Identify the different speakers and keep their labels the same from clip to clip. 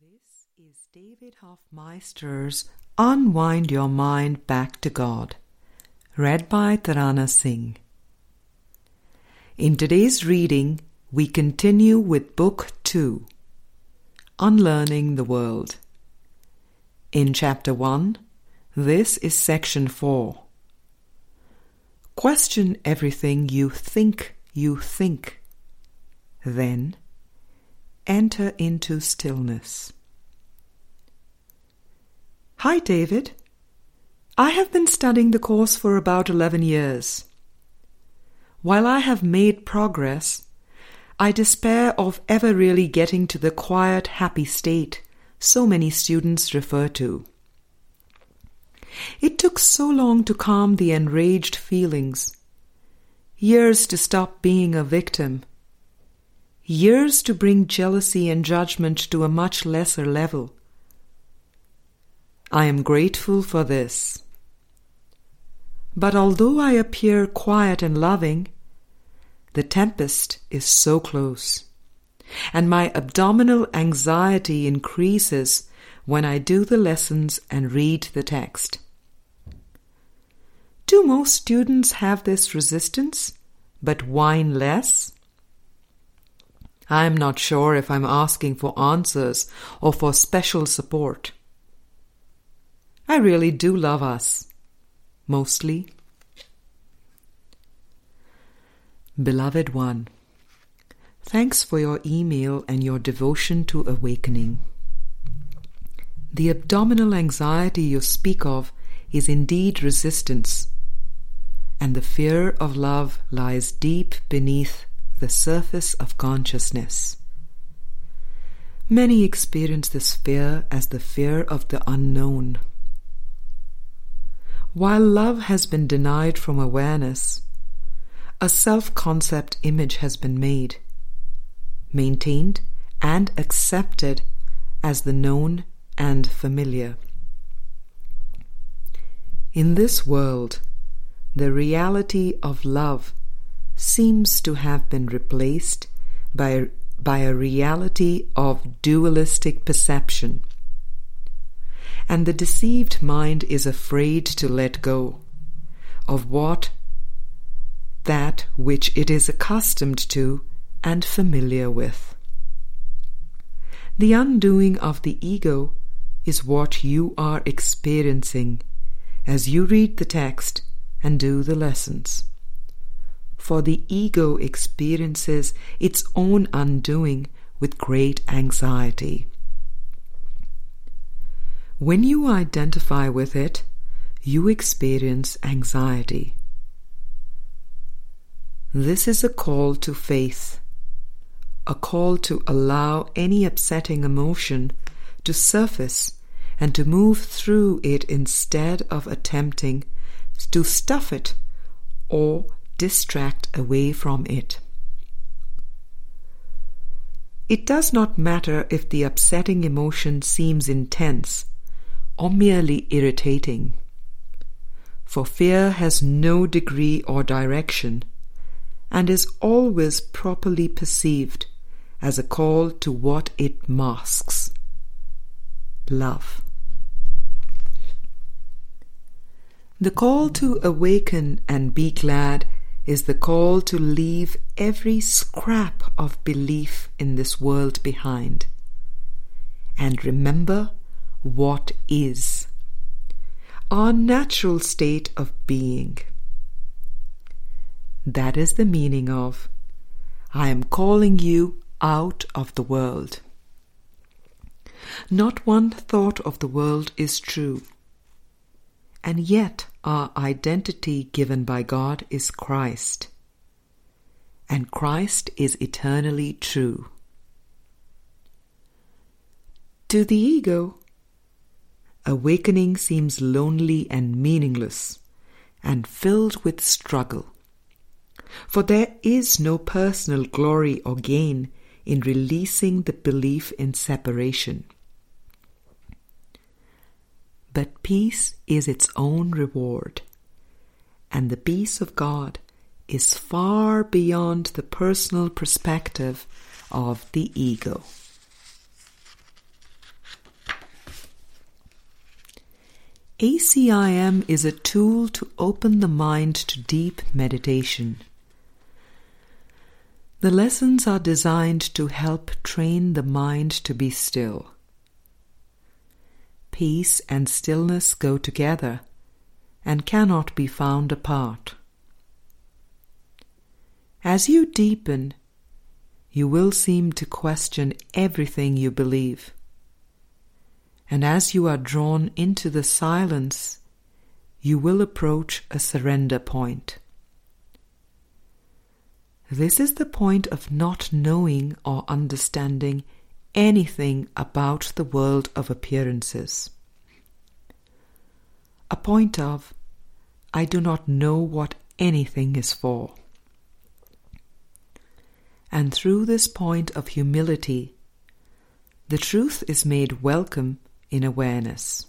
Speaker 1: This is David Hoffmeister's Unwind Your Mind Back to God, read by Tarana Singh. In today's reading, we continue with Book 2, Unlearning the World. In Chapter 1, this is Section 4. Question everything you think you think. Then, enter into stillness. Hi, David. I have been studying the course for about 11 years. While I have made progress, I despair of ever really getting to the quiet, happy state so many students refer to. It took so long to calm the enraged feelings, years to stop being a victim years to bring jealousy and judgment to a much lesser level. I am grateful for this. But although I appear quiet and loving, the tempest is so close, and my abdominal anxiety increases when I do the lessons and read the text. Do most students have this resistance, but whine less? I'm not sure if I'm asking for answers or for special support. I really do love us. Mostly. Beloved one, thanks for your email and your devotion to awakening. The abdominal anxiety you speak of is indeed resistance, and the fear of love lies deep beneath the surface of consciousness. Many experience this fear as the fear of the unknown. While love has been denied from awareness, a self concept image has been made, maintained, and accepted as the known and familiar. In this world, the reality of love seems to have been replaced by, by a reality of dualistic perception. And the deceived mind is afraid to let go of what that which it is accustomed to and familiar with. The undoing of the ego is what you are experiencing as you read the text and do the lessons for the ego experiences its own undoing with great anxiety. When you identify with it, you experience anxiety. This is a call to faith, a call to allow any upsetting emotion to surface and to move through it instead of attempting to stuff it or distract away from it. It does not matter if the upsetting emotion seems intense or merely irritating, for fear has no degree or direction and is always properly perceived as a call to what it masks love. The call to awaken and be glad is the call to leave every scrap of belief in this world behind and remember what is our natural state of being. That is the meaning of I am calling you out of the world. Not one thought of the world is true. And yet, our identity given by God is Christ. And Christ is eternally true. To the ego, awakening seems lonely and meaningless and filled with struggle. For there is no personal glory or gain in releasing the belief in separation but peace is its own reward. And the peace of God is far beyond the personal perspective of the ego. ACIM is a tool to open the mind to deep meditation. The lessons are designed to help train the mind to be still. Peace and stillness go together and cannot be found apart. As you deepen, you will seem to question everything you believe. And as you are drawn into the silence, you will approach a surrender point. This is the point of not knowing or understanding anything about the world of appearances. A point of, I do not know what anything is for. And through this point of humility, the truth is made welcome in awareness.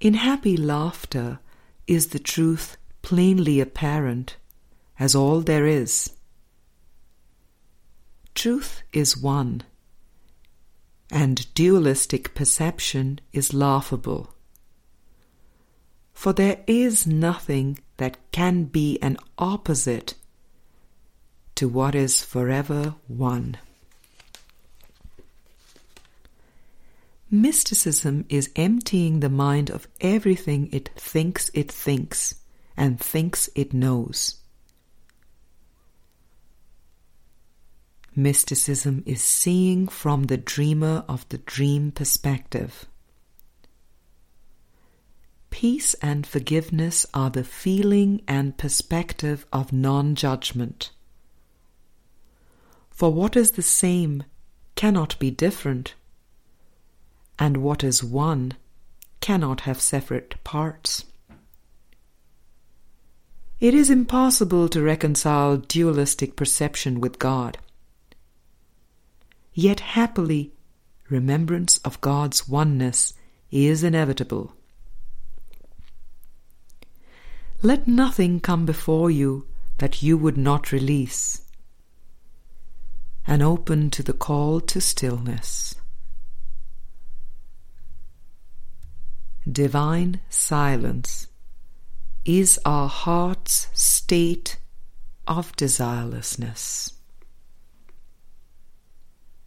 Speaker 1: In happy laughter is the truth plainly apparent as all there is. Truth is one, and dualistic perception is laughable. For there is nothing that can be an opposite to what is forever one. Mysticism is emptying the mind of everything it thinks it thinks and thinks it knows. Mysticism is seeing from the dreamer of the dream perspective. Peace and forgiveness are the feeling and perspective of non judgment. For what is the same cannot be different, and what is one cannot have separate parts. It is impossible to reconcile dualistic perception with God. Yet happily, remembrance of God's oneness is inevitable. Let nothing come before you that you would not release and open to the call to stillness. Divine silence is our heart's state of desirelessness.